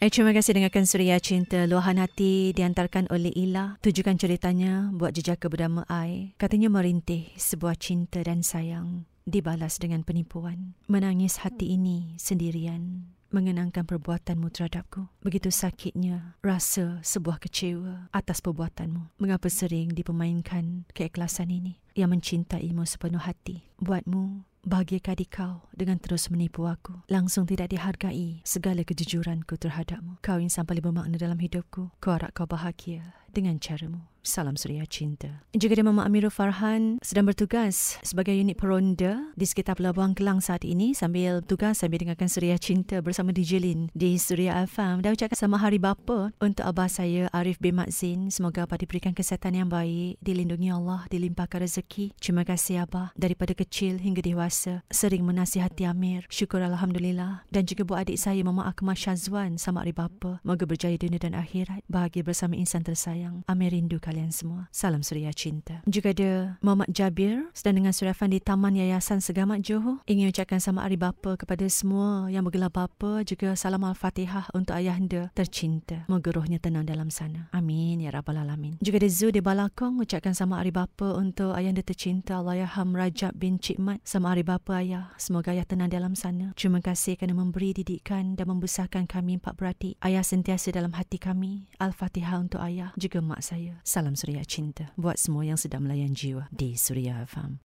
Eh, terima kasih dengarkan Suria Cinta. Luahan hati diantarkan oleh Ila. Tujukan ceritanya buat jejaka bernama Ai. Katanya merintih sebuah cinta dan sayang dibalas dengan penipuan. Menangis hati ini sendirian mengenangkan perbuatanmu terhadapku. Begitu sakitnya rasa sebuah kecewa atas perbuatanmu. Mengapa sering dipermainkan keikhlasan ini yang mencintaimu sepenuh hati. Buatmu Bahagiakah di kau dengan terus menipu aku? Langsung tidak dihargai segala kejujuranku terhadapmu. Kau insan paling bermakna dalam hidupku. Kau harap kau bahagia dengan caramu. Salam Suria Cinta. Juga dia Mama Amirul Farhan sedang bertugas sebagai unit peronda di sekitar Pelabuhan Kelang saat ini sambil bertugas sambil dengarkan Suria Cinta bersama DJ Lin di Suria FM. Dan ucapkan sama hari bapa untuk abah saya Arif bin Makzin. Semoga abah diberikan kesihatan yang baik, dilindungi Allah, dilimpahkan rezeki. Terima kasih abah daripada kecil hingga dewasa sering menasihati Amir. Syukur Alhamdulillah. Dan juga buat adik saya Mama Akmal Syazwan sama hari bapa. Moga berjaya dunia dan akhirat. Bahagia bersama insan tersayang. Amir rindu kalian semua. Salam Suria Cinta. Juga ada Muhammad Jabir sedang dengan Surafan di Taman Yayasan Segamat Johor. Ingin ucapkan sama hari bapa kepada semua yang bergelar bapa. Juga salam Al-Fatihah untuk ayahanda tercinta. Moga rohnya tenang dalam sana. Amin ya Rabbal Alamin. Juga ada Zu di Balakong ucapkan sama hari bapa untuk ayahanda tercinta Allahyarham Rajab bin Cik Mat. Sama hari bapa ayah. Semoga ayah tenang dalam sana. Terima kasih kerana memberi didikan dan membesarkan kami empat beradik. Ayah sentiasa dalam hati kami. Al-Fatihah untuk ayah juga mak saya. Salam Suria Cinta buat semua yang sedang melayan jiwa di Suria FM.